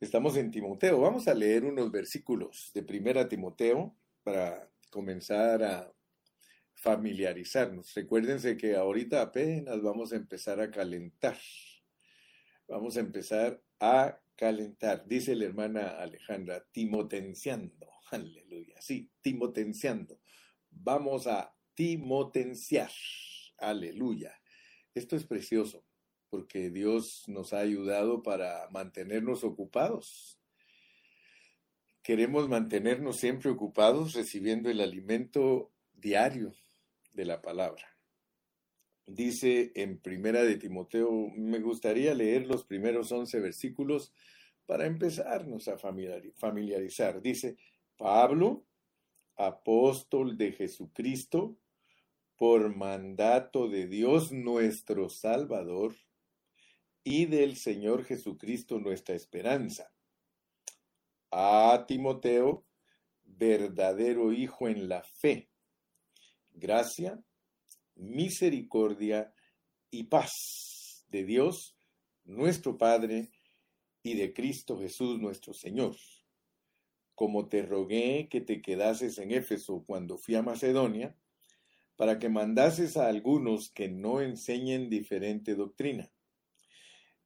Estamos en Timoteo. Vamos a leer unos versículos de Primera Timoteo para comenzar a familiarizarnos. Recuérdense que ahorita apenas vamos a empezar a calentar. Vamos a empezar a calentar, dice la hermana Alejandra, timotenciando. Aleluya. Sí, timotenciando. Vamos a timotenciar. Aleluya. Esto es precioso porque Dios nos ha ayudado para mantenernos ocupados. Queremos mantenernos siempre ocupados recibiendo el alimento diario de la palabra. Dice en Primera de Timoteo, me gustaría leer los primeros once versículos para empezarnos a familiarizar. Dice, Pablo, apóstol de Jesucristo, por mandato de Dios nuestro Salvador, y del Señor Jesucristo nuestra esperanza. A Timoteo, verdadero hijo en la fe, gracia, misericordia y paz de Dios, nuestro Padre, y de Cristo Jesús nuestro Señor. Como te rogué que te quedases en Éfeso cuando fui a Macedonia, para que mandases a algunos que no enseñen diferente doctrina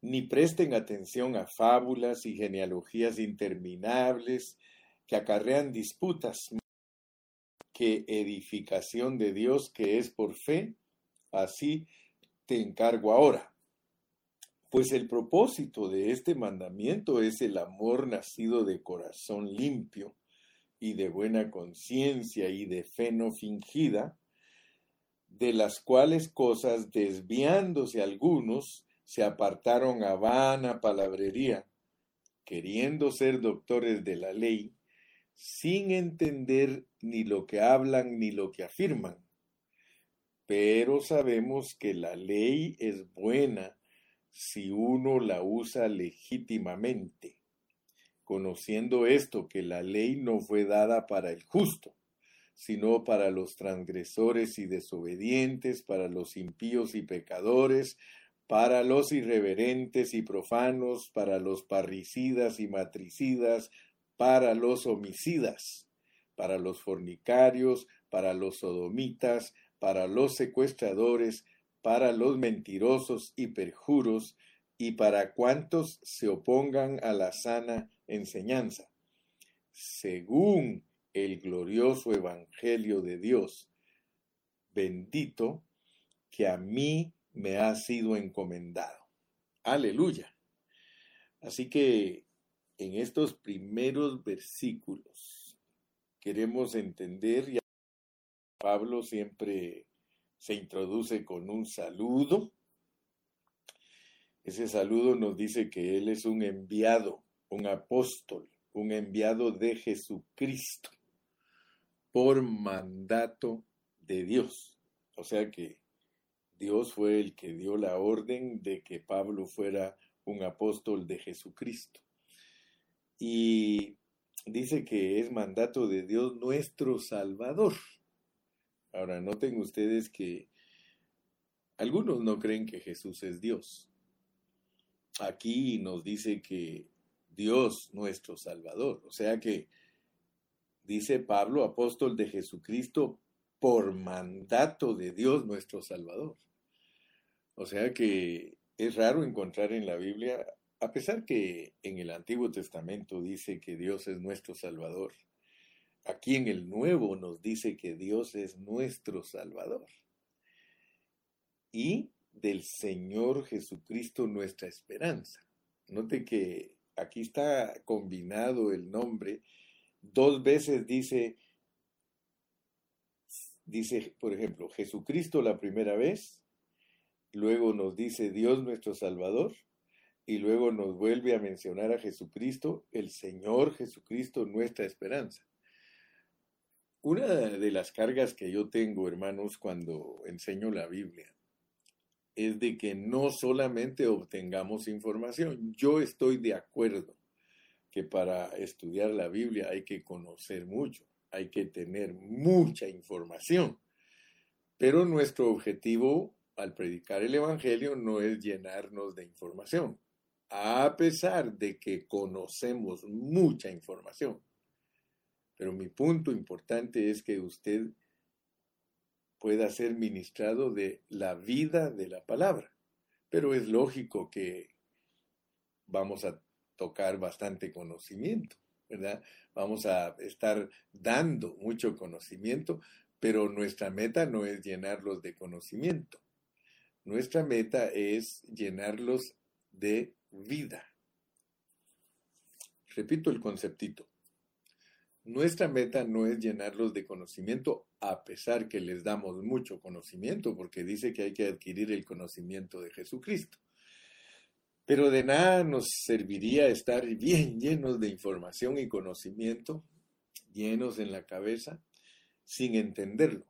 ni presten atención a fábulas y genealogías interminables que acarrean disputas que edificación de Dios que es por fe, así te encargo ahora. Pues el propósito de este mandamiento es el amor nacido de corazón limpio y de buena conciencia y de fe no fingida, de las cuales cosas desviándose algunos se apartaron a vana palabrería, queriendo ser doctores de la ley, sin entender ni lo que hablan ni lo que afirman. Pero sabemos que la ley es buena si uno la usa legítimamente, conociendo esto que la ley no fue dada para el justo, sino para los transgresores y desobedientes, para los impíos y pecadores, para los irreverentes y profanos, para los parricidas y matricidas, para los homicidas, para los fornicarios, para los sodomitas, para los secuestradores, para los mentirosos y perjuros, y para cuantos se opongan a la sana enseñanza, según el glorioso Evangelio de Dios. Bendito que a mí me ha sido encomendado. Aleluya. Así que en estos primeros versículos queremos entender, ya Pablo siempre se introduce con un saludo. Ese saludo nos dice que Él es un enviado, un apóstol, un enviado de Jesucristo por mandato de Dios. O sea que Dios fue el que dio la orden de que Pablo fuera un apóstol de Jesucristo. Y dice que es mandato de Dios nuestro Salvador. Ahora, noten ustedes que algunos no creen que Jesús es Dios. Aquí nos dice que Dios nuestro Salvador. O sea que dice Pablo, apóstol de Jesucristo, por mandato de Dios nuestro Salvador. O sea que es raro encontrar en la Biblia, a pesar que en el Antiguo Testamento dice que Dios es nuestro Salvador, aquí en el Nuevo nos dice que Dios es nuestro Salvador. Y del Señor Jesucristo nuestra esperanza. Note que aquí está combinado el nombre. Dos veces dice dice, por ejemplo, Jesucristo la primera vez, luego nos dice Dios nuestro Salvador, y luego nos vuelve a mencionar a Jesucristo, el Señor Jesucristo, nuestra esperanza. Una de las cargas que yo tengo, hermanos, cuando enseño la Biblia, es de que no solamente obtengamos información. Yo estoy de acuerdo que para estudiar la Biblia hay que conocer mucho hay que tener mucha información. Pero nuestro objetivo al predicar el Evangelio no es llenarnos de información. a pesar de que conocemos mucha información. Pero mi punto importante es que usted pueda ser ministrado de la vida de la palabra. Pero es lógico que vamos a tocar bastante conocimiento, ¿verdad? Vamos a estar dando mucho conocimiento, pero nuestra meta no es llenarlos de conocimiento. Nuestra meta es llenarlos de vida. Repito el conceptito. Nuestra meta no es llenarlos de conocimiento, a pesar que les damos mucho conocimiento, porque dice que hay que adquirir el conocimiento de Jesucristo. Pero de nada nos serviría estar bien llenos de información y conocimiento, llenos en la cabeza, sin entenderlo.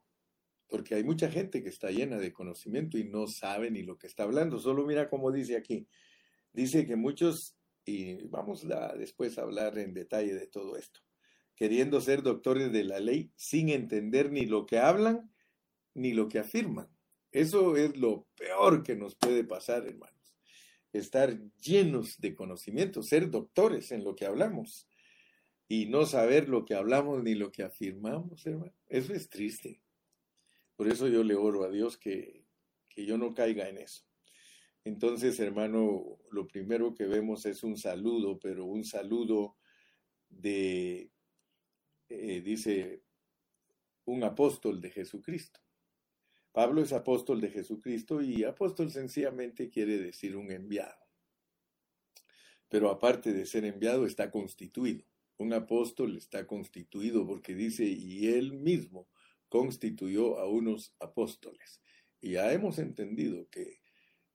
Porque hay mucha gente que está llena de conocimiento y no sabe ni lo que está hablando. Solo mira cómo dice aquí. Dice que muchos, y vamos a después a hablar en detalle de todo esto, queriendo ser doctores de la ley sin entender ni lo que hablan ni lo que afirman. Eso es lo peor que nos puede pasar, hermanos. Estar llenos de conocimiento, ser doctores en lo que hablamos y no saber lo que hablamos ni lo que afirmamos, hermano. Eso es triste. Por eso yo le oro a Dios que, que yo no caiga en eso. Entonces, hermano, lo primero que vemos es un saludo, pero un saludo de eh, dice, un apóstol de Jesucristo. Pablo es apóstol de Jesucristo y apóstol sencillamente quiere decir un enviado. Pero aparte de ser enviado, está constituido. Un apóstol está constituido porque dice, y él mismo constituyó a unos apóstoles. Y ya hemos entendido que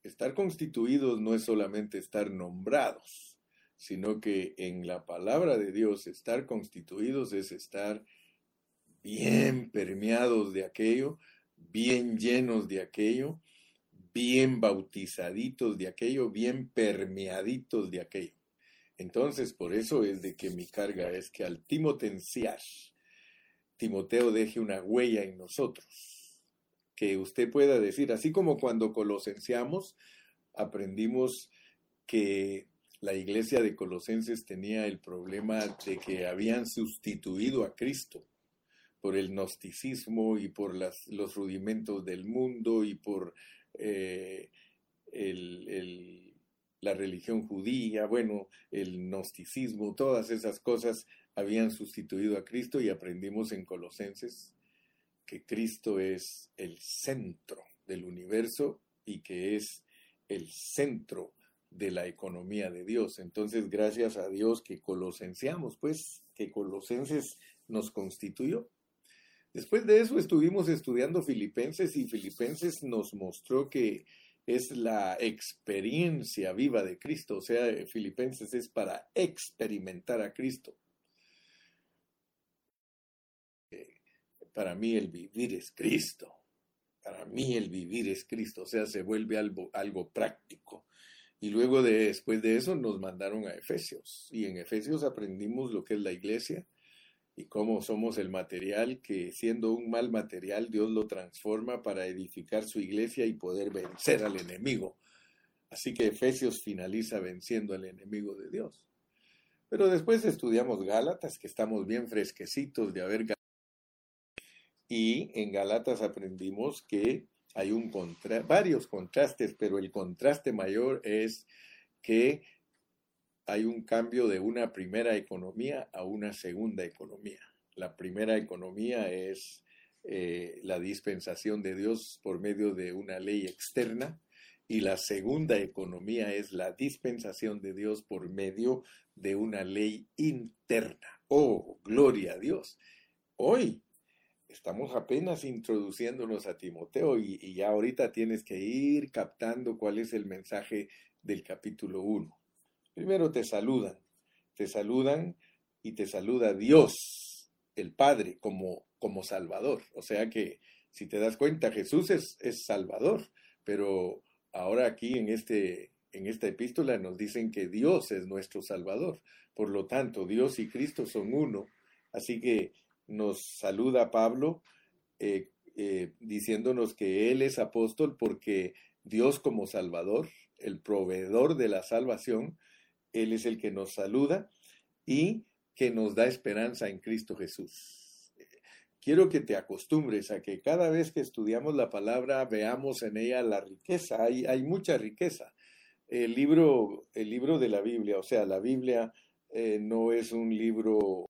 estar constituidos no es solamente estar nombrados, sino que en la palabra de Dios estar constituidos es estar bien permeados de aquello, bien llenos de aquello, bien bautizaditos de aquello, bien permeaditos de aquello. Entonces, por eso es de que mi carga es que al timotenciar, Timoteo deje una huella en nosotros, que usted pueda decir, así como cuando colosenciamos, aprendimos que la iglesia de Colosenses tenía el problema de que habían sustituido a Cristo por el gnosticismo y por los rudimentos del mundo y por eh, la religión judía, bueno, el gnosticismo, todas esas cosas habían sustituido a Cristo y aprendimos en Colosenses que Cristo es el centro del universo y que es el centro de la economía de Dios. Entonces, gracias a Dios que colosenciamos, pues, que Colosenses nos constituyó. Después de eso estuvimos estudiando Filipenses y Filipenses nos mostró que es la experiencia viva de Cristo, o sea, Filipenses es para experimentar a Cristo. Para mí el vivir es Cristo. Para mí el vivir es Cristo, o sea, se vuelve algo, algo práctico. Y luego de, después de eso nos mandaron a Efesios. Y en Efesios aprendimos lo que es la iglesia y cómo somos el material que siendo un mal material Dios lo transforma para edificar su iglesia y poder vencer al enemigo. Así que Efesios finaliza venciendo al enemigo de Dios. Pero después estudiamos Gálatas, que estamos bien fresquecitos de haber y en Gálatas aprendimos que hay un contra varios contrastes, pero el contraste mayor es que hay un cambio de una primera economía a una segunda economía. La primera economía es eh, la dispensación de Dios por medio de una ley externa y la segunda economía es la dispensación de Dios por medio de una ley interna. Oh, gloria a Dios. Hoy estamos apenas introduciéndonos a Timoteo y, ya ahorita tienes que ir captando cuál es el mensaje del capítulo 1. Primero te saludan, te saludan y te saluda Dios, el Padre, como, como Salvador. O sea que si te das cuenta, Jesús es, es Salvador, pero ahora aquí en, este, en esta epístola nos dicen que Dios es nuestro Salvador. Por lo tanto, Dios y Cristo son uno. Así que nos saluda Pablo eh, eh, diciéndonos que Él es apóstol porque Dios como Salvador el proveedor de la salvación, Él es el que nos saluda y que nos da esperanza en Cristo Jesús. Quiero que te acostumbres a que cada vez que estudiamos la palabra veamos en ella la riqueza. Hay, hay mucha riqueza. El libro, el libro de la Biblia, o sea, la Biblia eh, no es un libro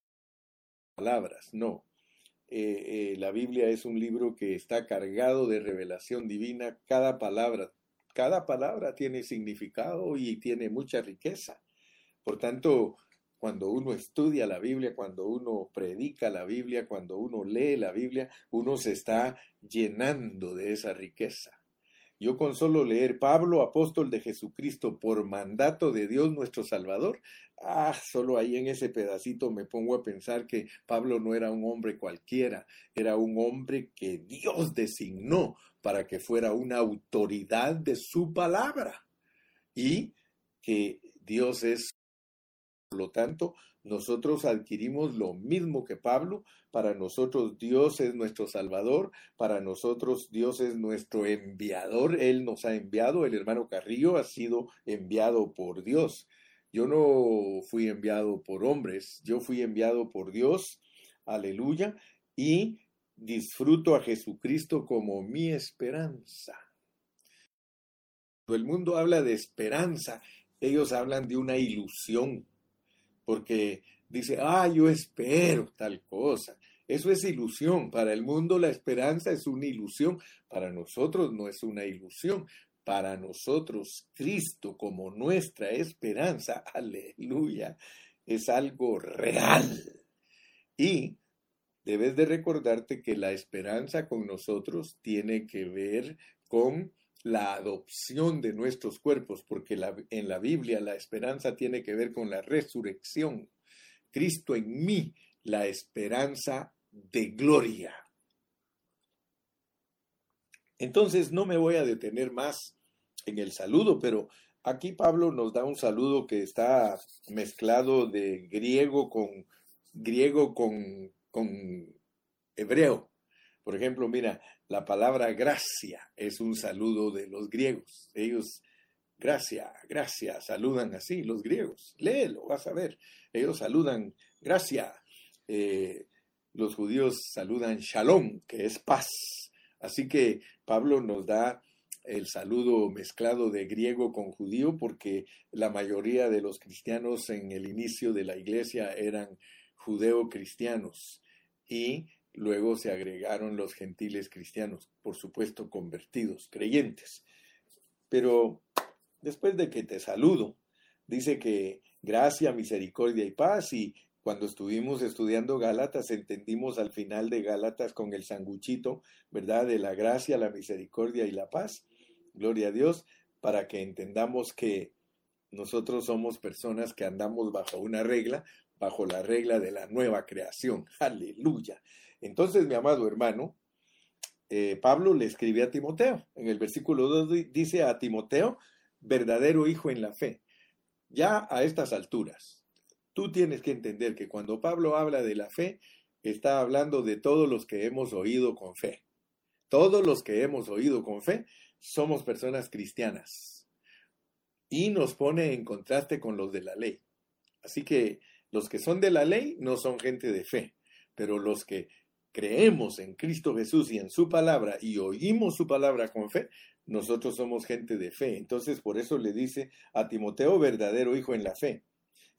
palabras, no. Eh, eh, la Biblia es un libro que está cargado de revelación divina. Cada palabra, cada palabra tiene significado y tiene mucha riqueza. Por tanto, cuando uno estudia la Biblia, cuando uno predica la Biblia, cuando uno lee la Biblia, uno se está llenando de esa riqueza. Yo con solo leer Pablo, apóstol de Jesucristo, por mandato de Dios nuestro Salvador, ah, solo ahí en ese pedacito me pongo a pensar que Pablo no era un hombre cualquiera, era un hombre que Dios designó para que fuera una autoridad de su palabra y que Dios es por lo tanto, nosotros adquirimos lo mismo que Pablo. Para nosotros Dios es nuestro Salvador, para nosotros Dios es nuestro enviador. Él nos ha enviado, el hermano Carrillo ha sido enviado por Dios. Yo no fui enviado por hombres, yo fui enviado por Dios. Aleluya. Y disfruto a Jesucristo como mi esperanza. Cuando el mundo habla de esperanza, ellos hablan de una ilusión porque dice, ah, yo espero tal cosa. Eso es ilusión. Para el mundo la esperanza es una ilusión. Para nosotros no es una ilusión. Para nosotros Cristo como nuestra esperanza, aleluya, es algo real. Y debes de recordarte que la esperanza con nosotros tiene que ver con la adopción de nuestros cuerpos, porque en la Biblia la esperanza tiene que ver con la resurrección. Cristo en mí, la esperanza de gloria. Entonces no me voy a detener más en el saludo, pero aquí Pablo nos da un saludo que está mezclado de griego con griego con, con hebreo. Por ejemplo, mira, la palabra gracia es un saludo de los griegos. Ellos, gracia, gracia, saludan así los griegos. Léelo, vas a ver. Ellos saludan gracia. Eh, los judíos saludan shalom, que es paz. Así que Pablo nos da el saludo mezclado de griego con judío porque la mayoría de los cristianos en el inicio de la iglesia eran judeo-cristianos y Luego se agregaron los gentiles cristianos, por supuesto convertidos, creyentes. Pero después de que te saludo, dice que gracia, misericordia y paz y cuando estuvimos estudiando Gálatas, entendimos al final de Gálatas con el sanguchito, ¿verdad? De la gracia, la misericordia y la paz. Gloria a Dios, para que entendamos que nosotros somos personas que andamos bajo una regla, bajo la regla de la nueva creación. Aleluya. Entonces, mi amado hermano, eh, Pablo le escribe a Timoteo. En el versículo 2 dice a Timoteo, verdadero hijo en la fe. Ya a estas alturas, tú tienes que entender que cuando Pablo habla de la fe, está hablando de todos los que hemos oído con fe. Todos los que hemos oído con fe somos personas cristianas. Y nos pone en contraste con los de la ley. Así que los que son de la ley no son gente de fe, pero los que creemos en Cristo Jesús y en su palabra y oímos su palabra con fe, nosotros somos gente de fe. Entonces, por eso le dice a Timoteo, verdadero hijo en la fe.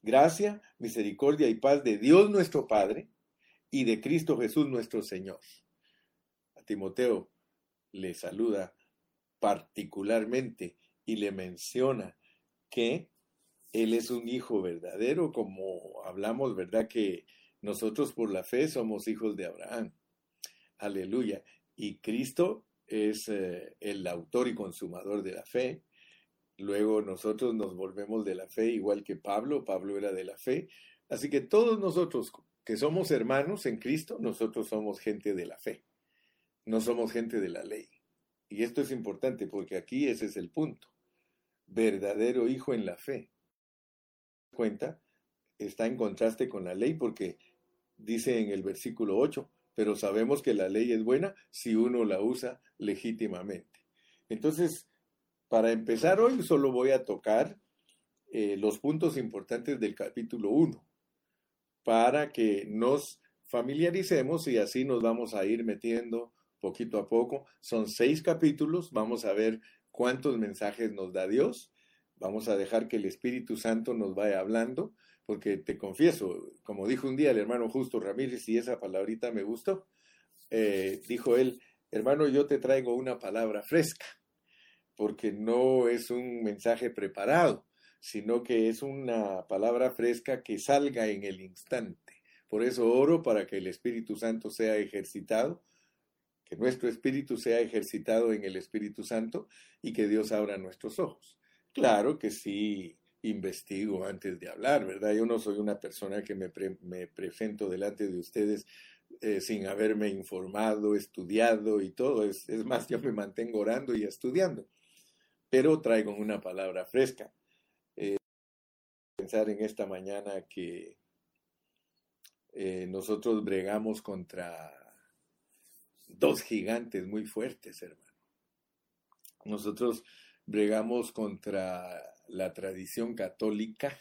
Gracia, misericordia y paz de Dios nuestro Padre y de Cristo Jesús nuestro Señor. A Timoteo le saluda particularmente y le menciona que él es un hijo verdadero, como hablamos, ¿verdad? Que nosotros por la fe somos hijos de Abraham. Aleluya. Y Cristo es eh, el autor y consumador de la fe. Luego nosotros nos volvemos de la fe igual que Pablo. Pablo era de la fe. Así que todos nosotros que somos hermanos en Cristo, nosotros somos gente de la fe. No somos gente de la ley. Y esto es importante porque aquí ese es el punto. Verdadero hijo en la fe. Cuenta, está en contraste con la ley porque dice en el versículo 8, pero sabemos que la ley es buena si uno la usa legítimamente. Entonces, Para empezar hoy solo voy a tocar eh, los puntos importantes del capítulo 1 para que nos familiaricemos y así nos vamos a ir metiendo poquito a poco. Son seis capítulos, vamos a ver cuántos mensajes nos da Dios, vamos a dejar que el Espíritu Santo nos vaya hablando, porque te confieso, como dijo un día el hermano Justo Ramírez, y esa palabrita me gustó, eh, dijo él, hermano, yo te traigo una palabra fresca, porque no es un mensaje preparado, sino que es una palabra fresca que salga en el instante. Por eso oro para que el Espíritu Santo sea ejercitado, que nuestro espíritu sea ejercitado en el Espíritu Santo y que Dios abra nuestros ojos. Claro que sí investigo antes de hablar, ¿verdad? Yo no soy una persona que me, presento delante de ustedes eh, sin haberme informado, estudiado y todo. Es, es más, yo me mantengo orando y estudiando. Pero traigo una palabra fresca. Eh, pensar en esta mañana que eh, nosotros bregamos contra dos gigantes muy fuertes, hermano. Nosotros bregamos contra la tradición católica,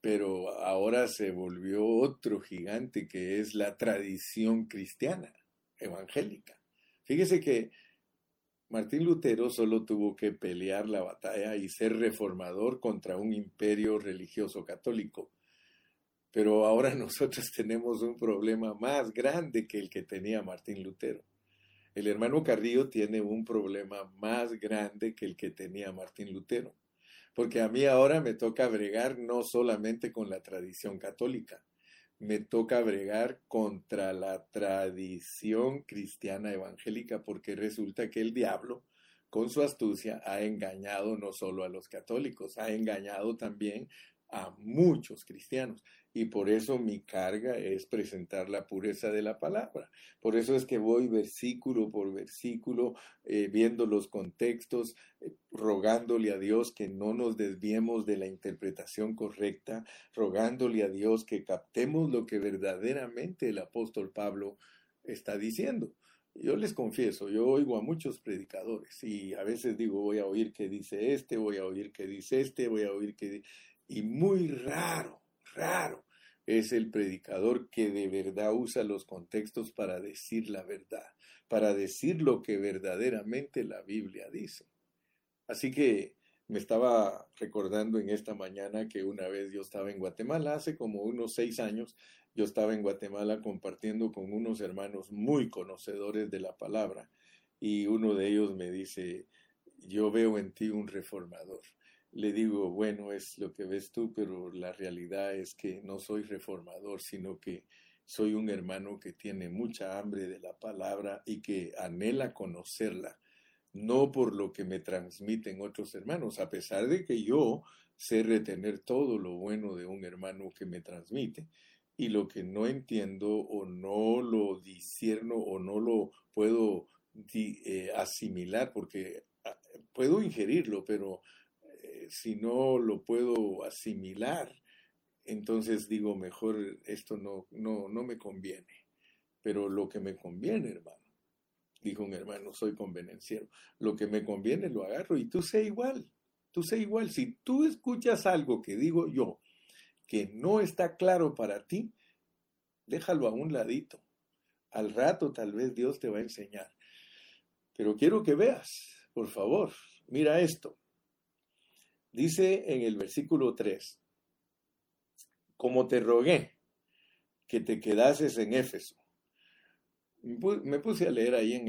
pero ahora se volvió otro gigante que es la tradición cristiana, evangélica. Fíjese que Martín Lutero solo tuvo que pelear la batalla y ser reformador contra un imperio religioso católico. Pero ahora nosotros tenemos un problema más grande que el que tenía Martín Lutero. El hermano Carrillo tiene un problema más grande que el que tenía Martín Lutero. Porque a mí ahora me toca bregar no solamente con la tradición católica, me toca bregar contra la tradición cristiana evangélica, porque resulta que el diablo, con su astucia, ha engañado no solo a los católicos, ha engañado también a muchos cristianos y por eso mi carga es presentar la pureza de la palabra. Por eso es que voy versículo por versículo, eh, viendo los contextos, eh, rogándole a Dios que no nos desviemos de la interpretación correcta, rogándole a Dios que captemos lo que verdaderamente el apóstol Pablo está diciendo. Yo les confieso, yo oigo a muchos predicadores y a veces digo, voy a oír que dice este, voy a oír que dice este, voy a oír que... Y muy raro raro es el predicador que de verdad usa los contextos para decir la verdad, para decir lo que verdaderamente la Biblia dice. Así que me estaba recordando en esta mañana que una vez yo estaba en Guatemala, hace como unos seis años, yo estaba en Guatemala compartiendo con unos hermanos muy conocedores de la palabra y uno de ellos me dice, yo veo en ti un reformador le digo, bueno, es lo que ves tú, pero la realidad es que no soy reformador, sino que soy un hermano que tiene mucha hambre de la palabra y que anhela conocerla, no por lo que me transmiten otros hermanos, a pesar de que yo sé retener todo lo bueno de un hermano que me transmite, y lo que no entiendo o no lo discierno o no lo puedo eh, asimilar, porque ah, puedo ingerirlo, pero si no lo puedo asimilar, entonces digo, mejor esto no, no, no me conviene. Pero lo que me conviene, hermano, dijo un hermano, soy convenenciero, lo que me conviene lo agarro y tú sé igual, tú sé igual. Si tú escuchas algo que digo yo que no está claro para ti, déjalo a un ladito. Al rato tal vez Dios te va a enseñar. Pero quiero que veas, por favor, mira esto. Dice en el versículo 3, como te rogué que te quedases en Éfeso. Me puse a leer ahí en,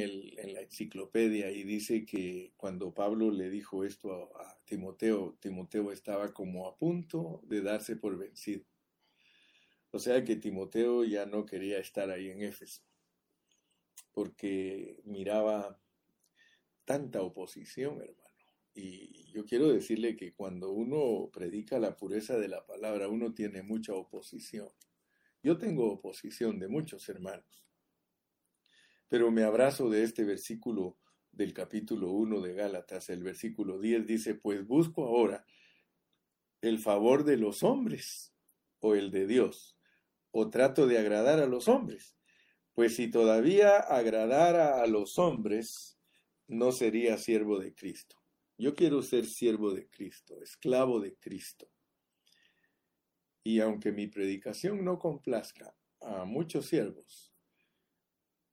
la enciclopedia y dice que cuando Pablo le dijo esto a, a Timoteo, Timoteo estaba como a punto de darse por vencido. O sea que Timoteo ya no quería estar ahí en Éfeso, porque miraba tanta oposición, hermano. Y yo quiero decirle que cuando uno predica la pureza de la palabra, uno tiene mucha oposición. Yo tengo oposición de muchos hermanos. Pero me abrazo de este versículo del capítulo 1 de Gálatas, el versículo 10 dice, pues busco ahora el favor de los hombres o el de Dios, o trato de agradar a los hombres. Pues si todavía agradara a los hombres, no sería siervo de Cristo. Yo quiero ser siervo de Cristo, esclavo de Cristo. Y aunque mi predicación no complazca a muchos siervos,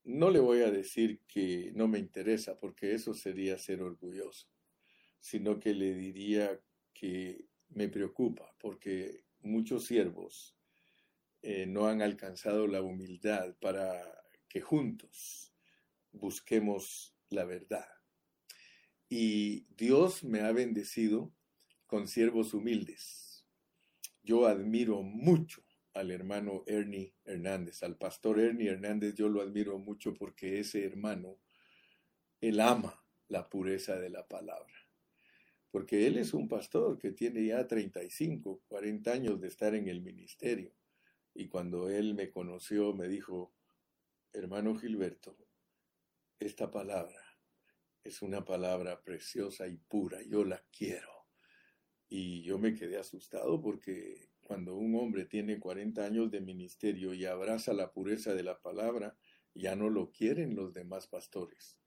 no le voy a decir que no me interesa, porque eso sería ser orgulloso, sino que le diría que me preocupa, porque muchos siervos eh, no han alcanzado la humildad para que juntos busquemos la verdad. Y Dios me ha bendecido con siervos humildes. Yo admiro mucho al hermano Ernie Hernández, al pastor Ernie Hernández, yo lo admiro mucho porque ese hermano, él ama la pureza de la palabra. Porque él es un pastor que tiene ya 35, 40 años de estar en el ministerio. Y cuando él me conoció, me dijo, hermano Gilberto, esta palabra es una palabra preciosa y pura, yo la quiero. Y yo me quedé asustado porque cuando un hombre tiene 40 años de ministerio y abraza la pureza de la palabra, ya no lo quieren los demás pastores.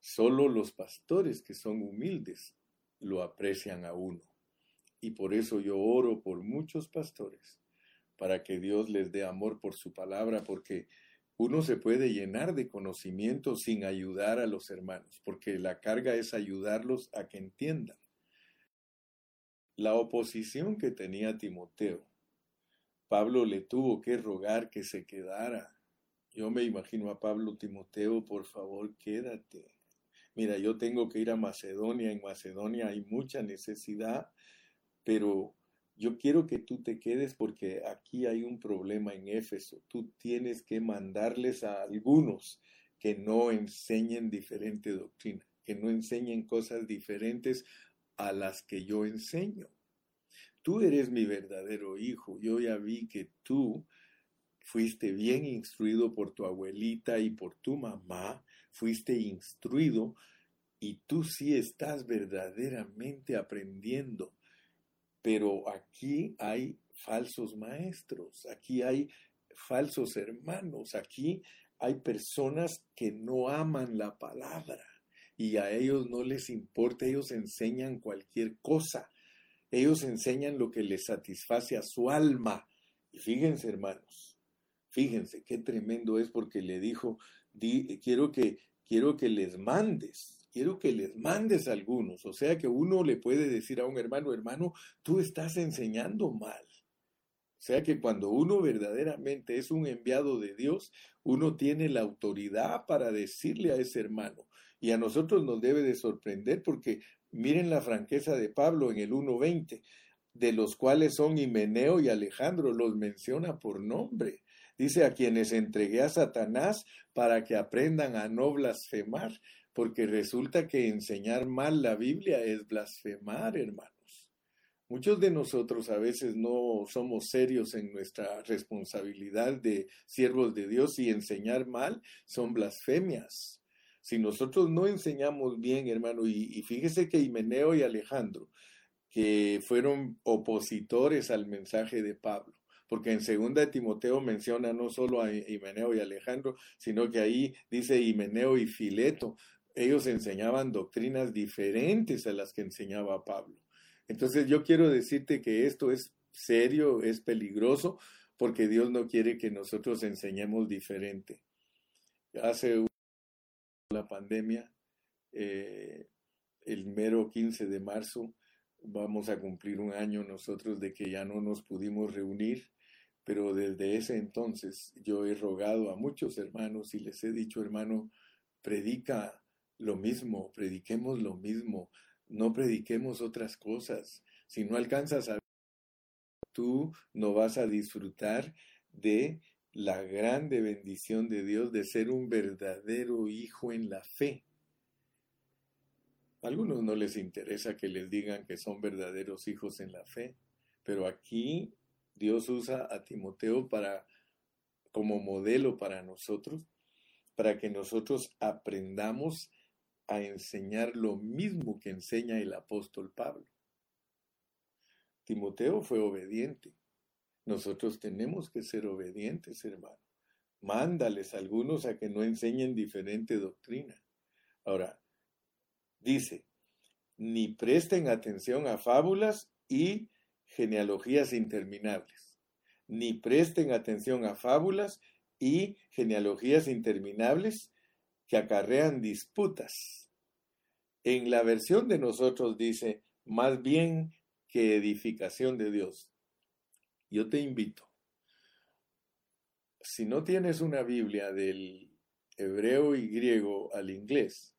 Solo los pastores que son humildes lo aprecian a uno. Y por eso yo oro por muchos pastores, para que Dios les dé amor por su palabra, porque uno se puede llenar de conocimiento sin ayudar a los hermanos, porque la carga es ayudarlos a que entiendan. La oposición que tenía Timoteo, Pablo le tuvo que rogar que se quedara. Yo me imagino a Pablo, Timoteo, por favor, quédate. Mira, yo tengo que ir a Macedonia, en Macedonia hay mucha necesidad, pero yo quiero que tú te quedes porque aquí hay un problema en Éfeso. Tú tienes que mandarles a algunos que no enseñen diferente doctrina, que no enseñen cosas diferentes a las que yo enseño. Tú eres mi verdadero hijo. Yo ya vi que tú fuiste bien instruido por tu abuelita y por tu mamá, fuiste instruido y tú sí estás verdaderamente aprendiendo. Pero aquí hay falsos maestros, aquí hay falsos hermanos, aquí hay personas que no aman la palabra y a ellos no les importa, ellos enseñan cualquier cosa, ellos enseñan lo que les satisface a su alma. Y fíjense, hermanos, fíjense qué tremendo es porque le dijo, quiero que quiero que les mandes, quiero que les mandes algunos. O sea que uno le puede decir a un hermano, hermano, tú estás enseñando mal. O sea que cuando uno verdaderamente es un enviado de Dios, uno tiene la autoridad para decirle a ese hermano, y a nosotros nos debe de sorprender porque miren la franqueza de Pablo en el 1.20, de los cuales son Himeneo y Alejandro, los menciona por nombre. Dice a quienes entregué a Satanás para que aprendan a no blasfemar, porque resulta que enseñar mal la Biblia es blasfemar, hermanos. Muchos de nosotros a veces no somos serios en nuestra responsabilidad de siervos de Dios y enseñar mal son blasfemias. Si nosotros no enseñamos bien, hermano, y, fíjese que Himeneo y Alejandro, que fueron opositores al mensaje de Pablo, porque en segunda de Timoteo menciona no solo a Himeneo y Alejandro, sino que ahí dice Himeneo y Fileto, ellos enseñaban doctrinas diferentes a las que enseñaba Pablo. Entonces yo quiero decirte que esto es serio, es peligroso, porque Dios no quiere que nosotros enseñemos diferente. Hace la pandemia, eh, el mero 15 de marzo vamos a cumplir un año nosotros de que ya no nos pudimos reunir, pero desde ese entonces yo he rogado a muchos hermanos y les he dicho, hermano, predica lo mismo, prediquemos lo mismo, no prediquemos otras cosas. Si no alcanzas a tú no vas a disfrutar de la grande bendición de Dios de ser un verdadero hijo en la fe. A algunos no les interesa que les digan que son verdaderos hijos en la fe, pero aquí Dios usa a Timoteo para como modelo para nosotros, para que nosotros aprendamos a enseñar lo mismo que enseña el apóstol Pablo. Timoteo fue obediente. Nosotros tenemos que ser obedientes, hermano. Mándales algunos a que no enseñen diferente doctrina. Ahora, dice, ni presten atención a fábulas y genealogías interminables, ni presten atención a fábulas y genealogías interminables que acarrean disputas. En la versión de nosotros dice, más bien que edificación de Dios. Yo te invito, si no tienes una Biblia del hebreo y griego al inglés,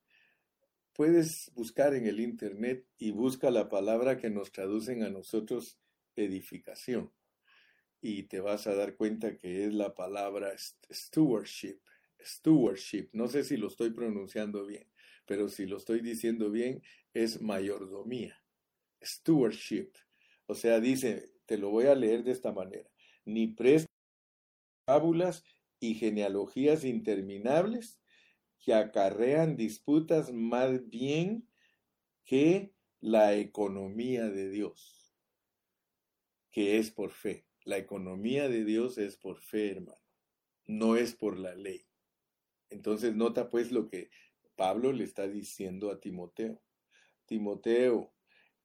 puedes buscar en el Internet y busca la palabra que nos traducen a nosotros edificación. Y te vas a dar cuenta que es la palabra stewardship. Stewardship. No sé si lo estoy pronunciando bien, pero si lo estoy diciendo bien, es mayordomía. Stewardship. O sea, dice, te lo voy a leer de esta manera. Ni presta fábulas y genealogías interminables que acarrean disputas más bien que la economía de Dios, que es por fe. La economía de Dios es por fe, hermano, no es por la ley. Entonces nota pues lo que Pablo le está diciendo a Timoteo. Timoteo,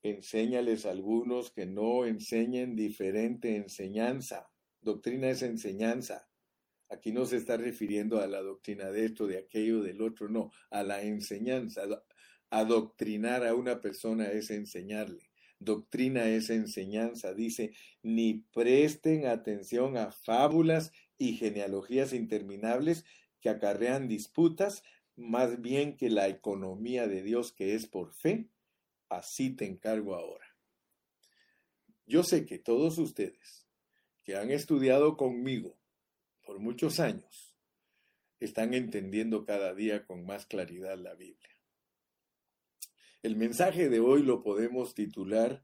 enséñales a algunos que no enseñen diferente enseñanza. Doctrina es enseñanza. Aquí no se está refiriendo a la doctrina de esto, de aquello, del otro, no, a la enseñanza. Adoctrinar a una persona es enseñarle. Doctrina es enseñanza. Dice, ni presten atención a fábulas y genealogías interminables que acarrean disputas, más bien que la economía de Dios que es por fe. Así te encargo ahora. Yo sé que todos ustedes que han estudiado conmigo por muchos años, están entendiendo cada día con más claridad la Biblia. El mensaje de hoy lo podemos titular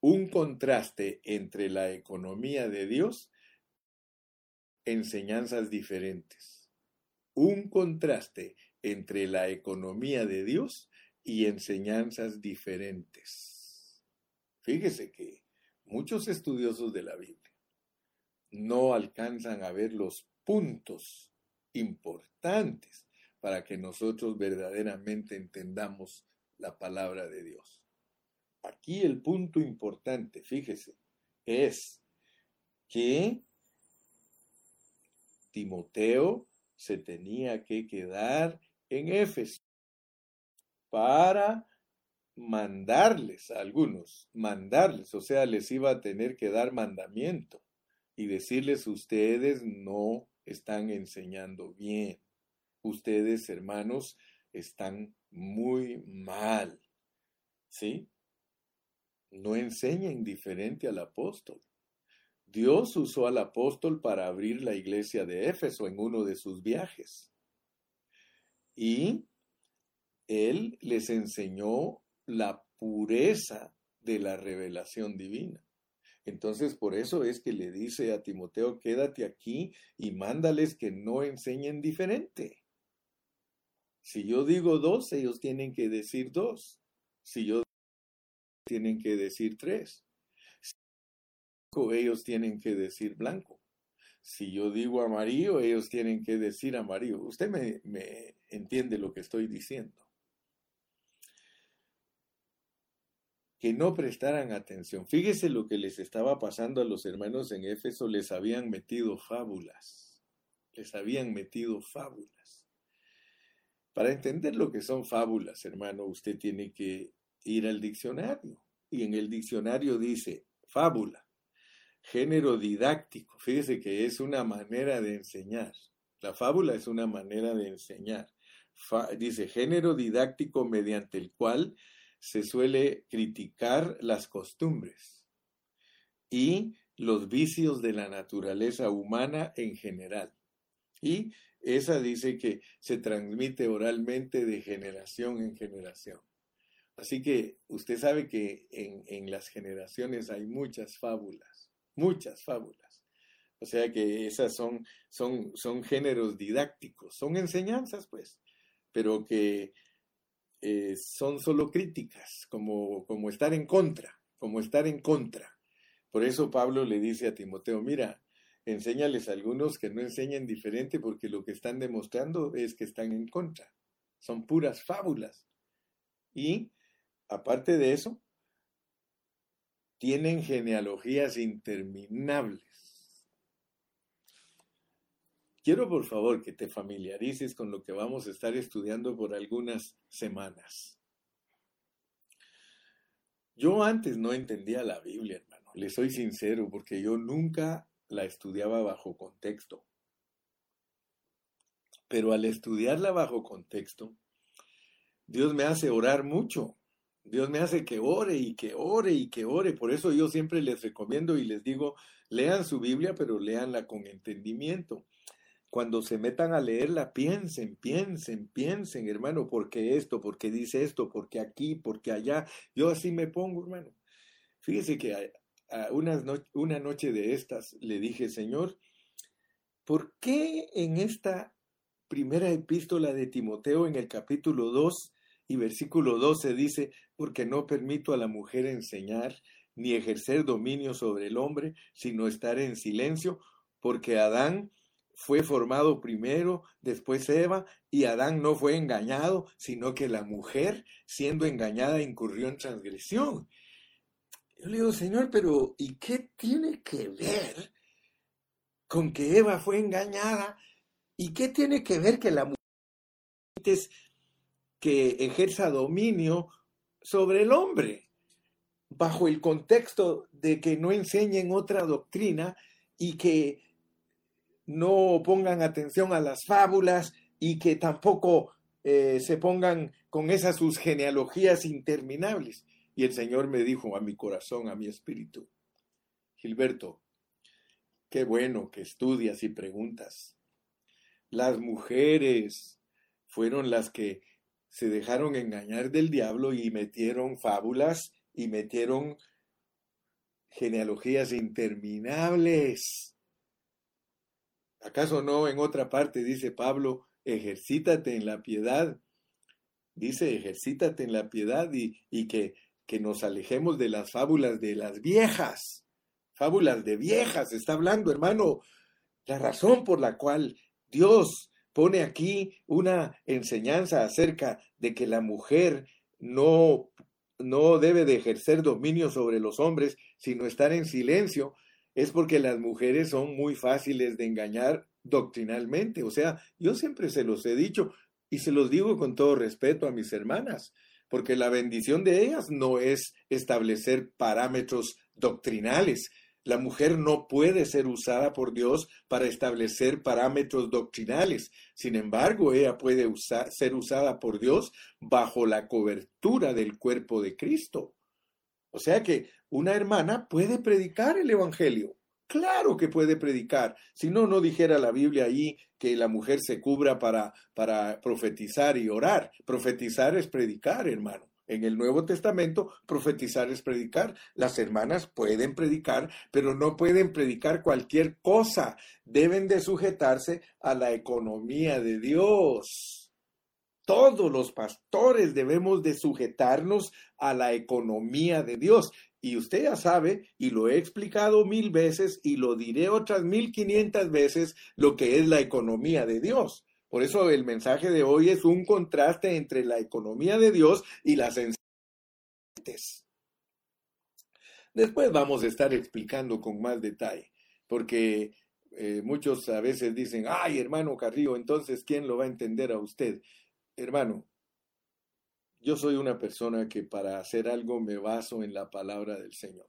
Un contraste entre la economía de Dios, enseñanzas diferentes. Un contraste entre la economía de Dios y enseñanzas diferentes. Fíjese que muchos estudiosos de la Biblia no alcanzan a ver los puntos importantes para que nosotros verdaderamente entendamos la palabra de Dios. Aquí el punto importante, fíjese, es que Timoteo se tenía que quedar en Éfeso para mandarles a algunos, mandarles, o sea, les iba a tener que dar mandamiento y decirles ustedes no están enseñando bien. Ustedes, hermanos, están muy mal. ¿Sí? No enseñen diferente al apóstol. Dios usó al apóstol para abrir la iglesia de Éfeso en uno de sus viajes. Y él les enseñó la pureza de la revelación divina. Entonces, por eso es que le dice a Timoteo, quédate aquí y mándales que no enseñen diferente. Si yo digo dos, ellos tienen que decir dos. Si yo tienen que decir tres. Ellos tienen que decir blanco. Si yo digo amarillo, ellos tienen que decir amarillo. Usted me, me entiende lo que estoy diciendo. que no prestaran atención. Fíjese lo que les estaba pasando a los hermanos en Éfeso, les habían metido fábulas, les habían metido fábulas. Para entender lo que son fábulas, hermano, usted tiene que ir al diccionario. Y en el diccionario dice fábula, género didáctico. Fíjese que es una manera de enseñar. La fábula es una manera de enseñar. dice género didáctico mediante el cual se suele criticar las costumbres y los vicios de la naturaleza humana en general. Y esa dice que se transmite oralmente de generación en generación. Así que usted sabe que en, las generaciones hay muchas fábulas, muchas fábulas. O sea que esas son, son, son géneros didácticos, son enseñanzas, pues, pero que eh, son solo críticas, como, como estar en contra, como estar en contra. Por eso Pablo le dice a Timoteo, mira, enséñales a algunos que no enseñen diferente porque lo que están demostrando es que están en contra. Son puras fábulas. Y aparte de eso, tienen genealogías interminables. Quiero por favor que te familiarices con lo que vamos a estar estudiando por algunas semanas. Yo antes no entendía la Biblia, hermano, le soy sincero, porque yo nunca la estudiaba bajo contexto. Pero al estudiarla bajo contexto, Dios me hace orar mucho. Dios me hace que ore y que ore y que ore. Por eso yo siempre les recomiendo y les digo, lean su Biblia, pero leanla con entendimiento. Cuando se metan a leerla, piensen, piensen, piensen, hermano, ¿por qué esto? ¿Por qué dice esto? ¿Por qué aquí? ¿Por qué allá? Yo así me pongo, hermano. Fíjese que a, una, una noche de estas le dije, Señor, ¿por qué en esta primera epístola de Timoteo, en el capítulo 2, y versículo 12 dice, porque no permito a la mujer enseñar ni ejercer dominio sobre el hombre, sino estar en silencio, porque Adán fue formado primero, después Eva, y Adán no fue engañado, sino que la mujer, siendo engañada, incurrió en transgresión. Yo le digo, Señor, pero ¿y qué tiene que ver con que Eva fue engañada? ¿Y qué tiene que ver que la mujer que ejerza dominio sobre el hombre, bajo el contexto de que no enseñen otra doctrina y que no pongan atención a las fábulas y que tampoco eh, se pongan con esas sus genealogías interminables. Y el Señor me dijo a mi corazón, a mi espíritu, Gilberto, qué bueno que estudias y preguntas. Las mujeres fueron las que se dejaron engañar del diablo y metieron fábulas y metieron genealogías interminables. ¿Acaso no en otra parte dice Pablo, ejercítate en la piedad? Dice, ejercítate en la piedad y, y que, que nos alejemos de las fábulas de las viejas. Fábulas de viejas, está hablando, hermano. La razón por la cual Dios pone aquí una enseñanza acerca de que la mujer no, no debe de ejercer dominio sobre los hombres, sino estar en silencio, es porque las mujeres son muy fáciles de engañar doctrinalmente. O sea, yo siempre se los he dicho y se los digo con todo respeto a mis hermanas, porque la bendición de ellas no es establecer parámetros doctrinales, la mujer no puede ser usada por Dios para establecer parámetros doctrinales. Sin embargo, ella puede ser usada por Dios bajo la cobertura del cuerpo de Cristo. O sea que una hermana puede predicar el Evangelio. Claro que puede predicar. Si no, no dijera la Biblia ahí que la mujer se cubra para, para profetizar y orar. Profetizar es predicar, hermano. En el Nuevo Testamento, profetizar es predicar. Las hermanas pueden predicar, pero no pueden predicar cualquier cosa. Deben de sujetarse a la economía de Dios. Todos los pastores debemos de sujetarnos a la economía de Dios. Y usted ya sabe, y lo he explicado mil veces y lo diré otras mil quinientas veces, lo que es la economía de Dios. Por eso el mensaje de hoy es un contraste entre la economía de Dios y las enseñanzas. Después vamos a estar explicando con más detalle, porque eh, muchos a veces dicen, ay hermano Carrillo, entonces ¿quién lo va a entender a usted? Hermano, yo soy una persona que para hacer algo me baso en la palabra del Señor.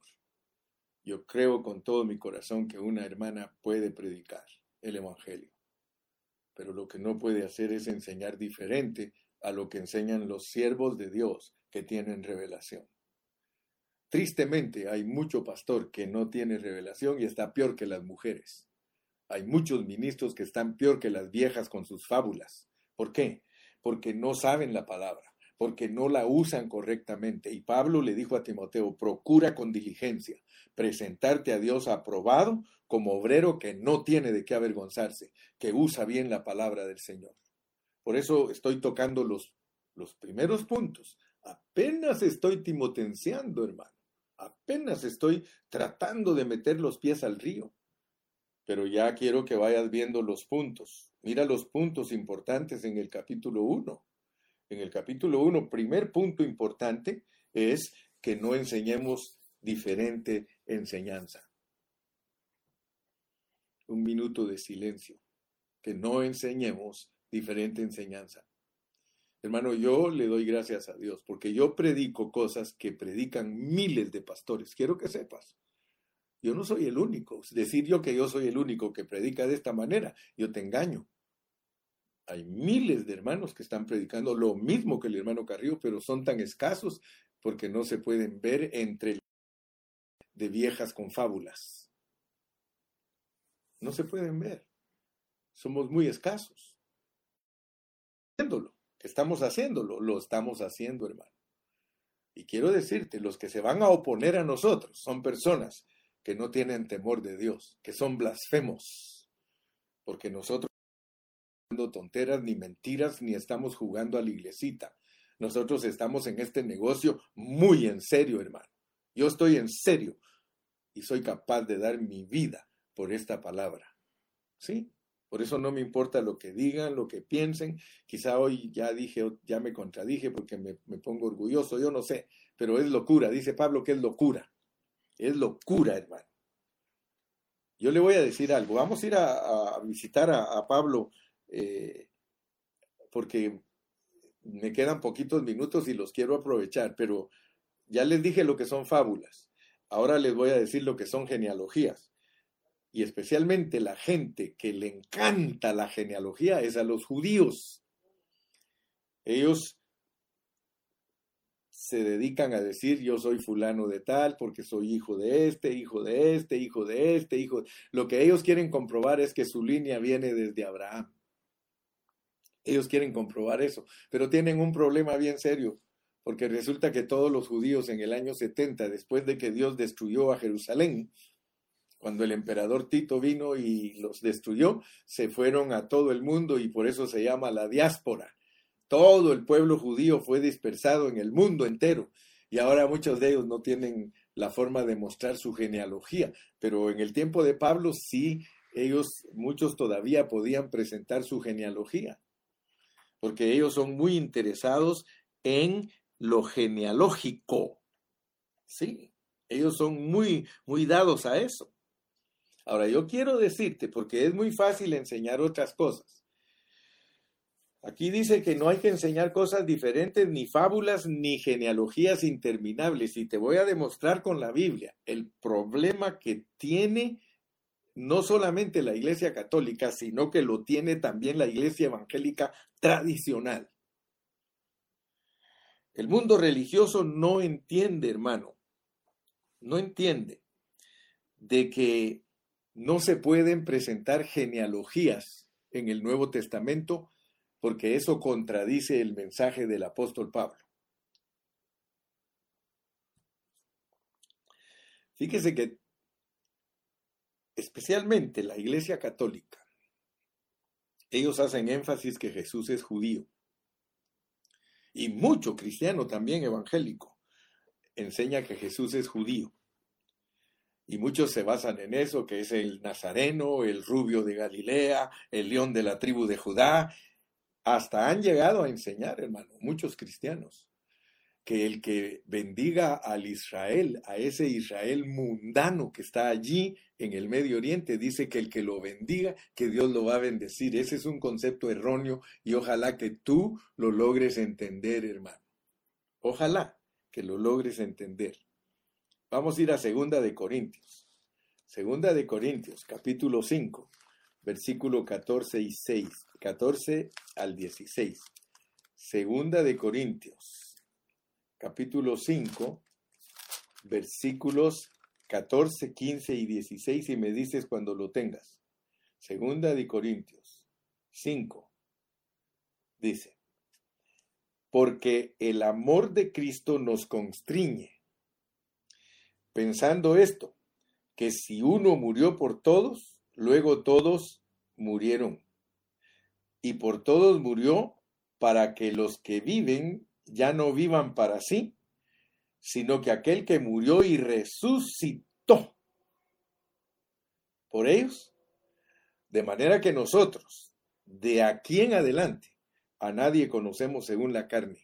Yo creo con todo mi corazón que una hermana puede predicar el Evangelio pero lo que no puede hacer es enseñar diferente a lo que enseñan los siervos de Dios que tienen revelación. Tristemente hay mucho pastor que no tiene revelación y está peor que las mujeres. Hay muchos ministros que están peor que las viejas con sus fábulas. ¿Por qué? Porque no saben la palabra, porque no la usan correctamente. Y Pablo le dijo a Timoteo, procura con diligencia presentarte a Dios aprobado como obrero que no tiene de qué avergonzarse, que usa bien la palabra del Señor. Por eso estoy tocando los, los primeros puntos. Apenas estoy timotenciando, hermano. Apenas estoy tratando de meter los pies al río. Pero ya quiero que vayas viendo los puntos. Mira los puntos importantes en el capítulo 1. En el capítulo 1, primer punto importante es que no enseñemos diferente enseñanza. Un minuto de silencio. Que no enseñemos diferente enseñanza. Hermano, yo le doy gracias a Dios porque yo predico cosas que predican miles de pastores. Quiero que sepas. Yo no soy el único. Decir yo que yo soy el único que predica de esta manera, yo te engaño. Hay miles de hermanos que están predicando lo mismo que el hermano Carrillo, pero son tan escasos porque no se pueden ver entre de viejas con fábulas. No se pueden ver. Somos muy escasos. Haciéndolo, estamos haciéndolo, lo estamos haciendo, hermano. Y quiero decirte, los que se van a oponer a nosotros son personas que no tienen temor de Dios, que son blasfemos, porque nosotros tonteras ni mentiras ni estamos jugando a la iglesita. Nosotros estamos en este negocio muy en serio, hermano. Yo estoy en serio y soy capaz de dar mi vida por esta palabra. ¿Sí? Por eso no me importa lo que digan, lo que piensen. Quizá hoy ya dije, ya me contradije porque me, me pongo orgulloso, yo no sé, pero es locura. Dice Pablo que es locura. Es locura, hermano. Yo le voy a decir algo. Vamos a ir a, visitar a, Pablo eh, porque me quedan poquitos minutos y los quiero aprovechar, pero ya les dije lo que son fábulas. Ahora les voy a decir lo que son genealogías. Y especialmente la gente que le encanta la genealogía es a los judíos. Ellos se dedican a decir yo soy fulano de tal porque soy hijo de este, hijo de este, hijo de este, hijo. Lo que ellos quieren comprobar es que su línea viene desde Abraham. Ellos quieren comprobar eso, pero tienen un problema bien serio, porque resulta que todos los judíos en el año 70, después de que Dios destruyó a Jerusalén, cuando el emperador Tito vino y los destruyó, se fueron a todo el mundo y por eso se llama la diáspora. Todo el pueblo judío fue dispersado en el mundo entero y ahora muchos de ellos no tienen la forma de mostrar su genealogía, pero en el tiempo de Pablo sí, ellos, muchos todavía podían presentar su genealogía, porque ellos son muy interesados en lo genealógico. Sí, ellos son muy, muy dados a eso. Ahora, yo quiero decirte, porque es muy fácil enseñar otras cosas, Aquí dice que no hay que enseñar cosas diferentes, ni fábulas, ni genealogías interminables. Y te voy a demostrar con la Biblia el problema que tiene no solamente la Iglesia Católica, sino que lo tiene también la Iglesia Evangélica tradicional. El mundo religioso no entiende, hermano, no entiende de que no se pueden presentar genealogías en el Nuevo Testamento porque eso contradice el mensaje del apóstol Pablo. Fíjese que especialmente la Iglesia Católica, ellos hacen énfasis que Jesús es judío. Y mucho cristiano también evangélico enseña que Jesús es judío. Y muchos se basan en eso, que es el nazareno, el rubio de Galilea, el león de la tribu de Judá, hasta han llegado a enseñar, hermano, muchos cristianos, que el que bendiga al Israel, a ese Israel mundano que está allí en el Medio Oriente, dice que el que lo bendiga, que Dios lo va a bendecir. Ese es un concepto erróneo y ojalá que tú lo logres entender, hermano. Ojalá que lo logres entender. Vamos a ir a Segunda de Corintios. Segunda de Corintios, capítulo 5 versículo 14 y 6, 14 al 16. Segunda de Corintios, capítulo 5, versículos 14, 15 y 16 y me dices cuando lo tengas. Segunda de Corintios 5 dice, porque el amor de Cristo nos constriñe, pensando esto, que si uno murió por todos, Luego todos murieron. Y por todos murió para que los que viven ya no vivan para sí, sino que aquel que murió y resucitó por ellos. De manera que nosotros, de aquí en adelante, a nadie conocemos según la carne.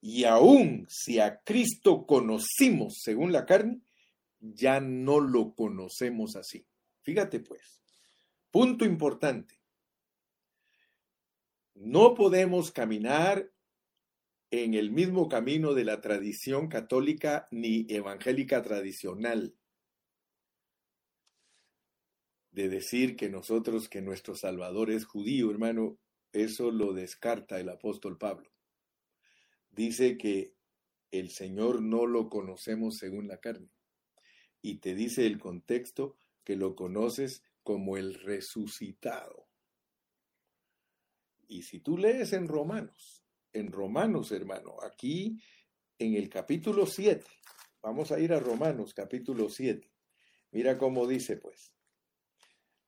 Y aún si a Cristo conocimos según la carne, ya no lo conocemos así. Fíjate pues, punto importante. No podemos caminar en el mismo camino de la tradición católica ni evangélica tradicional. De decir que nosotros, que nuestro Salvador es judío, hermano, eso lo descarta el apóstol Pablo. Dice que el Señor no lo conocemos según la carne. Y te dice el contexto que lo conoces como el resucitado. Y si tú lees en Romanos, en Romanos, hermano, aquí en el capítulo 7, vamos a ir a Romanos capítulo 7. Mira cómo dice, pues.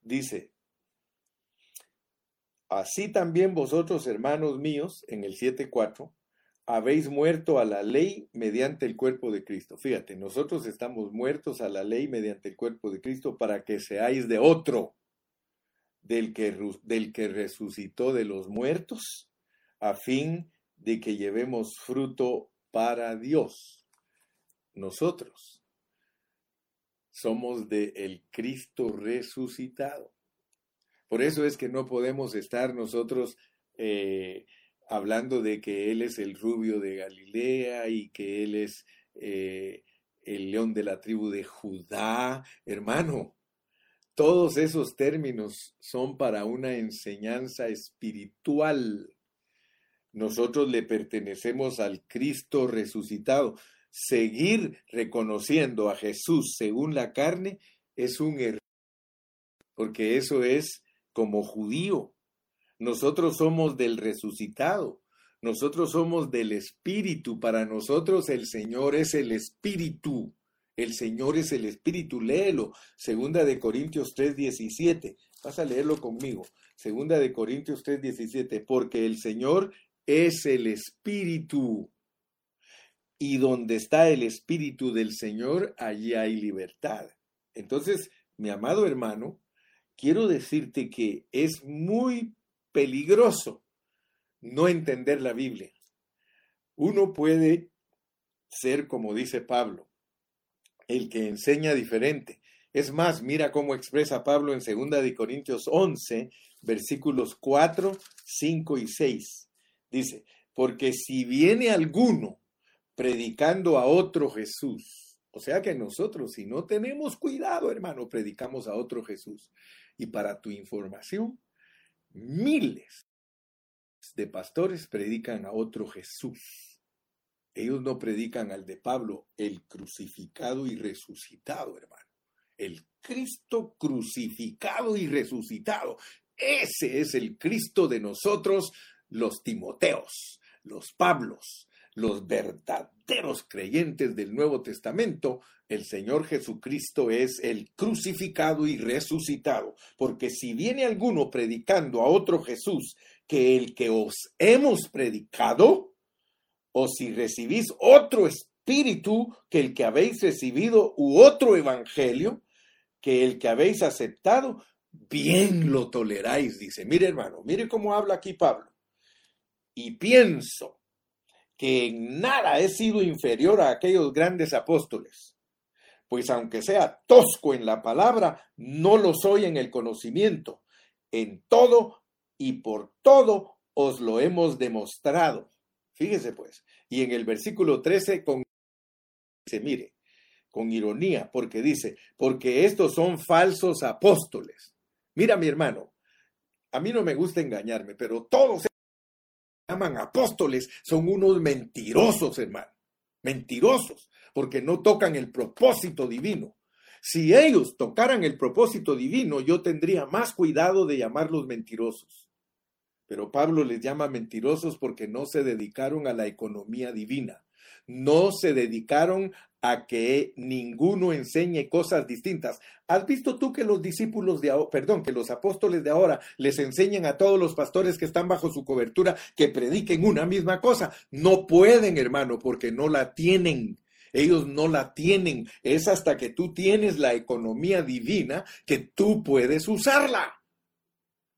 Dice, así también vosotros, hermanos míos, en el 7.4, habéis muerto a la ley mediante el cuerpo de Cristo. Fíjate, nosotros estamos muertos a la ley mediante el cuerpo de Cristo para que seáis de otro del que, del que resucitó de los muertos, a fin de que llevemos fruto para Dios. Nosotros somos de el Cristo resucitado. Por eso es que no podemos estar nosotros eh, hablando de que Él es el rubio de Galilea y que Él es eh, el león de la tribu de Judá. Hermano, todos esos términos son para una enseñanza espiritual. Nosotros le pertenecemos al Cristo resucitado. Seguir reconociendo a Jesús según la carne es un error, porque eso es como judío. Nosotros somos del resucitado. Nosotros somos del Espíritu. Para nosotros el Señor es el Espíritu. El Señor es el Espíritu, léelo. Segunda de Corintios 3:17. Vas a leerlo conmigo. Segunda de Corintios 3:17. Porque el Señor es el Espíritu. Y donde está el Espíritu del Señor, allí hay libertad. Entonces, mi amado hermano, quiero decirte que es muy peligroso no entender la Biblia. Uno puede ser, como dice Pablo, el que enseña diferente. Es más, mira cómo expresa Pablo en 2 de Corintios 11, versículos 4, 5 y 6. Dice, porque si viene alguno predicando a otro Jesús, o sea que nosotros, si no tenemos cuidado, hermano, predicamos a otro Jesús. Y para tu información, miles de pastores predican a otro Jesús. Ellos no predican al de Pablo, el crucificado y resucitado, hermano. El Cristo crucificado y resucitado. Ese es el Cristo de nosotros, los Timoteos, los Pablos, los verdaderos creyentes del Nuevo Testamento. El Señor Jesucristo es el crucificado y resucitado. Porque si viene alguno predicando a otro Jesús que el que os hemos predicado, o si recibís otro espíritu que el que habéis recibido u otro evangelio que el que habéis aceptado, bien lo toleráis, dice. Mire hermano, mire cómo habla aquí Pablo. Y pienso que en nada he sido inferior a aquellos grandes apóstoles, pues aunque sea tosco en la palabra, no lo soy en el conocimiento. En todo y por todo os lo hemos demostrado Fíjese pues. Y en el versículo 13 con se mire, con ironía, porque dice, porque estos son falsos apóstoles. Mira, mi hermano, a mí no me gusta engañarme, pero todos llaman apóstoles son unos mentirosos, hermano. Mentirosos, porque no tocan el propósito divino. Si ellos tocaran el propósito divino, yo tendría más cuidado de llamarlos mentirosos. Pero Pablo les llama mentirosos porque no se dedicaron a la economía divina. No se dedicaron a que ninguno enseñe cosas distintas. ¿Has visto tú que los discípulos de ahora, perdón, que los apóstoles de ahora les enseñan a todos los pastores que están bajo su cobertura que prediquen una misma cosa? No pueden, hermano, porque no la tienen. Ellos no la tienen. Es hasta que tú tienes la economía divina que tú puedes usarla.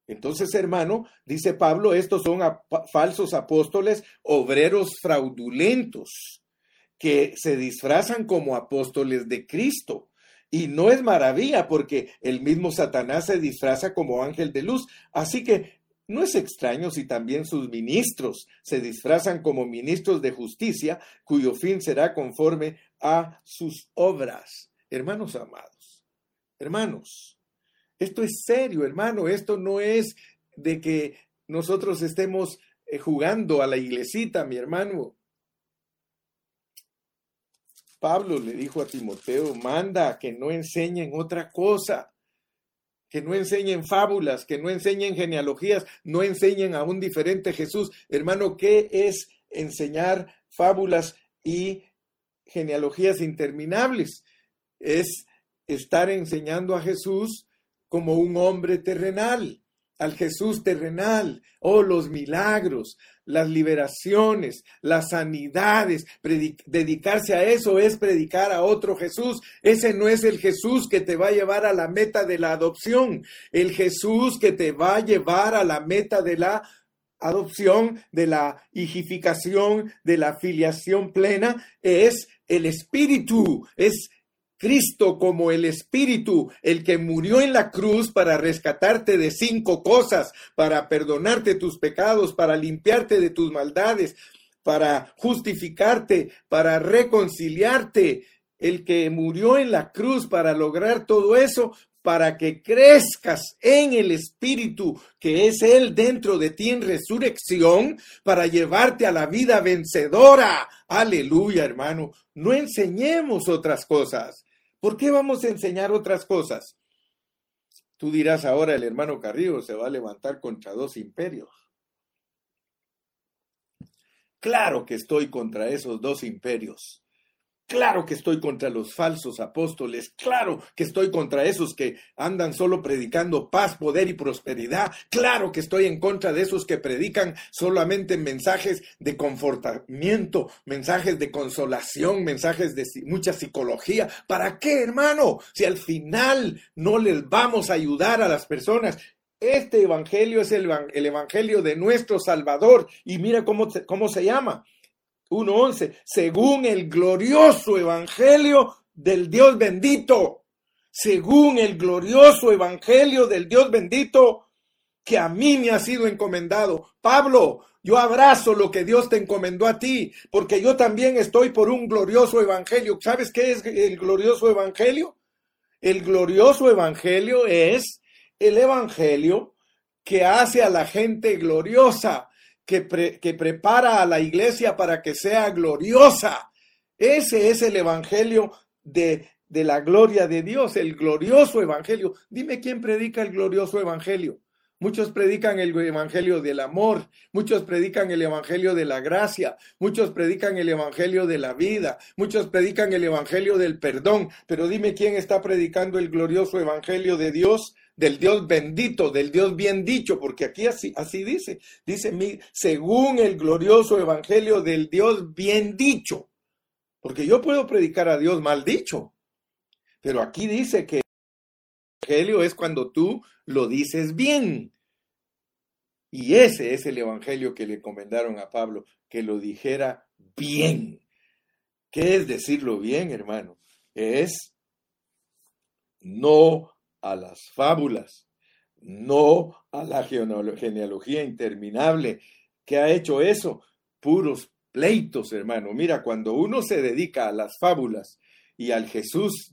Entonces, hermano, dice Pablo, estos son falsos apóstoles, obreros fraudulentos, que se disfrazan como apóstoles de Cristo. Y no es maravilla porque el mismo Satanás se disfraza como ángel de luz. Así que no es extraño si también sus ministros se disfrazan como ministros de justicia, cuyo fin será conforme a sus obras. Hermanos amados, hermanos, esto es serio, hermano, esto no es de que nosotros estemos eh, jugando a la iglesita, mi hermano. Pablo le dijo a Timoteo, manda que no enseñen otra cosa que no enseñen fábulas, que no enseñen genealogías, no enseñen a un diferente Jesús. Hermano, ¿qué es enseñar fábulas y genealogías interminables? Es estar enseñando a Jesús como un hombre terrenal, al Jesús terrenal, oh los milagros, las liberaciones, las sanidades, dedicarse a eso es predicar a otro Jesús. Ese no es el Jesús que te va a llevar a la meta de la adopción. El Jesús que te va a llevar a la meta de la adopción, de la higificación, de la filiación plena, es el Espíritu, es Cristo como el Espíritu, el que murió en la cruz para rescatarte de cinco cosas, para perdonarte tus pecados, para limpiarte de tus maldades, para justificarte, para reconciliarte, el que murió en la cruz para lograr todo eso, para que crezcas en el Espíritu, que es Él dentro de ti en resurrección, para llevarte a la vida vencedora. Aleluya, hermano. No enseñemos otras cosas. ¿Por qué vamos a enseñar otras cosas? Tú dirás ahora, el hermano Carrillo se va a levantar contra dos imperios. Claro que estoy contra esos dos imperios. Claro que estoy contra los falsos apóstoles, claro que estoy contra esos que andan solo predicando paz, poder y prosperidad, claro que estoy en contra de esos que predican solamente mensajes de confortamiento, mensajes de consolación, mensajes de mucha psicología. ¿Para qué, hermano? Si al final no les vamos a ayudar a las personas. Este evangelio es el, evangelio de nuestro Salvador y mira cómo, cómo se llama 1.11, según el glorioso evangelio del Dios bendito, según el glorioso evangelio del Dios bendito que a mí me ha sido encomendado. Pablo, yo abrazo lo que Dios te encomendó a ti, porque yo también estoy por un glorioso evangelio. ¿Sabes qué es el glorioso evangelio? El glorioso evangelio es el evangelio que hace a la gente gloriosa, que, prepara a la iglesia para que sea gloriosa. Ese es el evangelio de, de la gloria de Dios, el glorioso evangelio. Dime quién predica el glorioso evangelio. Muchos predican el evangelio del amor, muchos predican el evangelio de la gracia, muchos predican el evangelio de la vida, muchos predican el evangelio del perdón, pero dime quién está predicando el glorioso evangelio de Dios, del Dios bendito, del Dios bien dicho, porque aquí así, así dice, dice según el glorioso evangelio del Dios bien dicho, porque yo puedo predicar a Dios mal dicho, pero aquí dice que el evangelio es cuando tú lo dices bien. Y ese es el evangelio que le encomendaron a Pablo, que lo dijera bien. ¿Qué es decirlo bien, hermano? Es no a las fábulas, no a la genealogía interminable. ¿Qué ha hecho eso? Puros pleitos, hermano. Mira, cuando uno se dedica a las fábulas y al Jesús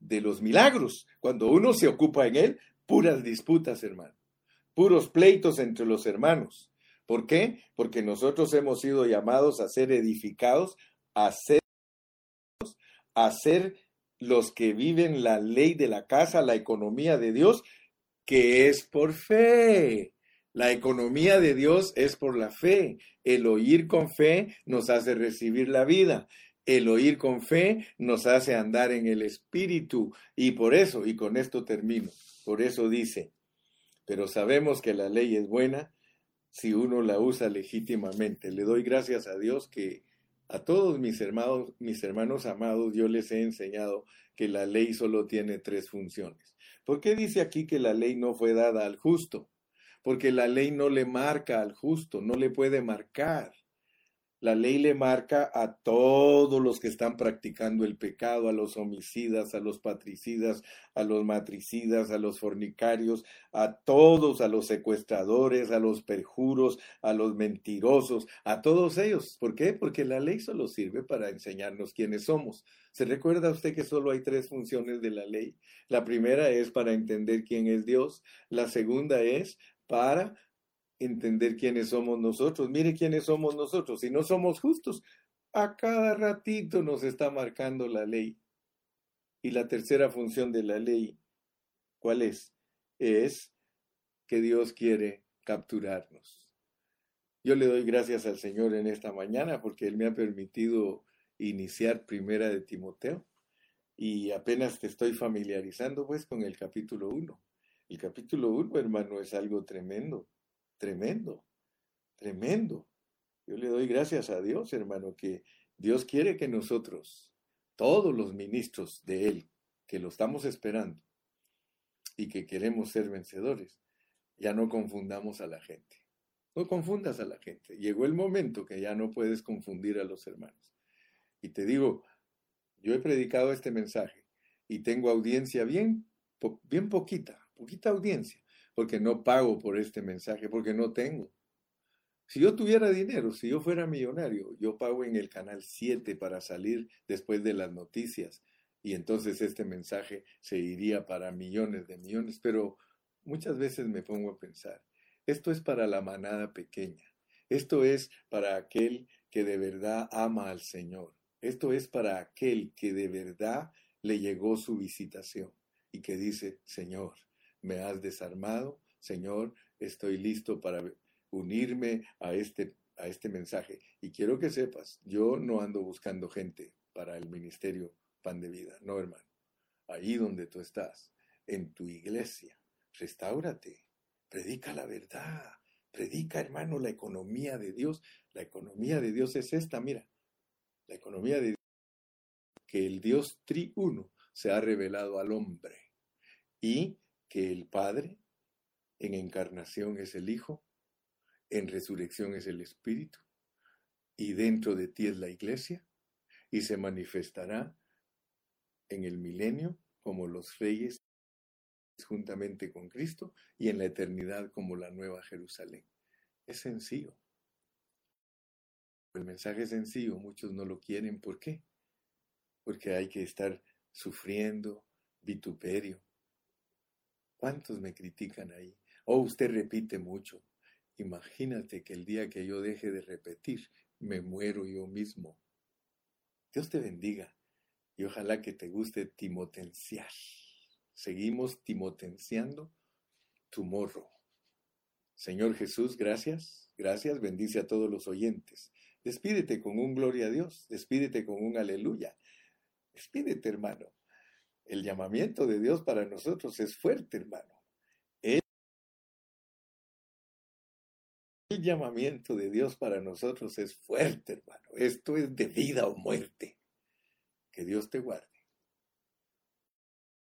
de los milagros, cuando uno se ocupa en él, puras disputas, hermano. Puros pleitos entre los hermanos. ¿Por qué? Porque nosotros hemos sido llamados a ser edificados, a ser, a ser los que viven la ley de la casa, la economía de Dios, que es por fe. La economía de Dios es por la fe. El oír con fe nos hace recibir la vida. El oír con fe nos hace andar en el Espíritu. Y por eso, y con esto termino, por eso dice, pero sabemos que la ley es buena si uno la usa legítimamente. Le doy gracias a Dios que a todos mis hermanos, mis hermanos amados, yo les he enseñado que la ley solo tiene tres funciones. ¿Por qué dice aquí que la ley no fue dada al justo? Porque la ley no le marca al justo, no le puede marcar. La ley le marca a todos los que están practicando el pecado, a los homicidas, a los patricidas, a los matricidas, a los fornicarios, a todos, a los secuestradores, a los perjuros, a los mentirosos, a todos ellos. ¿Por qué? Porque la ley solo sirve para enseñarnos quiénes somos. ¿Se recuerda usted que solo hay tres funciones de la ley? La primera es para entender quién es Dios, la segunda es para entender quiénes somos nosotros. Mire quiénes somos nosotros. Si no somos justos, a cada ratito nos está marcando la ley. Y la tercera función de la ley, ¿cuál es? Es que Dios quiere capturarnos. Yo le doy gracias al Señor en esta mañana porque Él me ha permitido iniciar primera de Timoteo y apenas te estoy familiarizando pues con el capítulo 1. El capítulo 1, hermano, es algo tremendo tremendo, tremendo. Yo le doy gracias a Dios, hermano, que Dios quiere que nosotros, todos los ministros de Él, que lo estamos esperando y que queremos ser vencedores, ya no confundamos a la gente. No confundas a la gente. Llegó el momento que ya no puedes confundir a los hermanos. Y te digo, yo he predicado este mensaje y tengo audiencia bien, bien poquita, poquita audiencia porque no pago por este mensaje, porque no tengo. Si yo tuviera dinero, si yo fuera millonario, yo pago en el canal 7 para salir después de las noticias y entonces este mensaje se iría para millones de millones, pero muchas veces me pongo a pensar, esto es para la manada pequeña, esto es para aquel que de verdad ama al Señor, esto es para aquel que de verdad le llegó su visitación y que dice, Señor, me has desarmado, Señor, estoy listo para unirme a este, a este mensaje. Y quiero que sepas, yo no ando buscando gente para el ministerio Pan de Vida, no hermano. Ahí donde tú estás, en tu iglesia, restáurate, predica la verdad, predica hermano la economía de Dios. La economía de Dios es esta, mira, la economía de Dios, que el Dios triuno se ha revelado al hombre y que el Padre en encarnación es el Hijo, en resurrección es el Espíritu, y dentro de ti es la iglesia, y se manifestará en el milenio como los reyes juntamente con Cristo y en la eternidad como la nueva Jerusalén. Es sencillo. El mensaje es sencillo, muchos no lo quieren. ¿Por qué? Porque hay que estar sufriendo vituperio, ¿Cuántos me critican ahí? Oh, usted repite mucho. Imagínate que el día que yo deje de repetir, me muero yo mismo. Dios te bendiga y ojalá que te guste timotenciar. Seguimos timotenciando tu morro. Señor Jesús, gracias, gracias, bendice a todos los oyentes. Despídete con un gloria a Dios, despídete con un aleluya. Despídete, hermano. El llamamiento de Dios para nosotros es fuerte, hermano. El, llamamiento de Dios para nosotros es fuerte, hermano. Esto es de vida o muerte. Que Dios te guarde.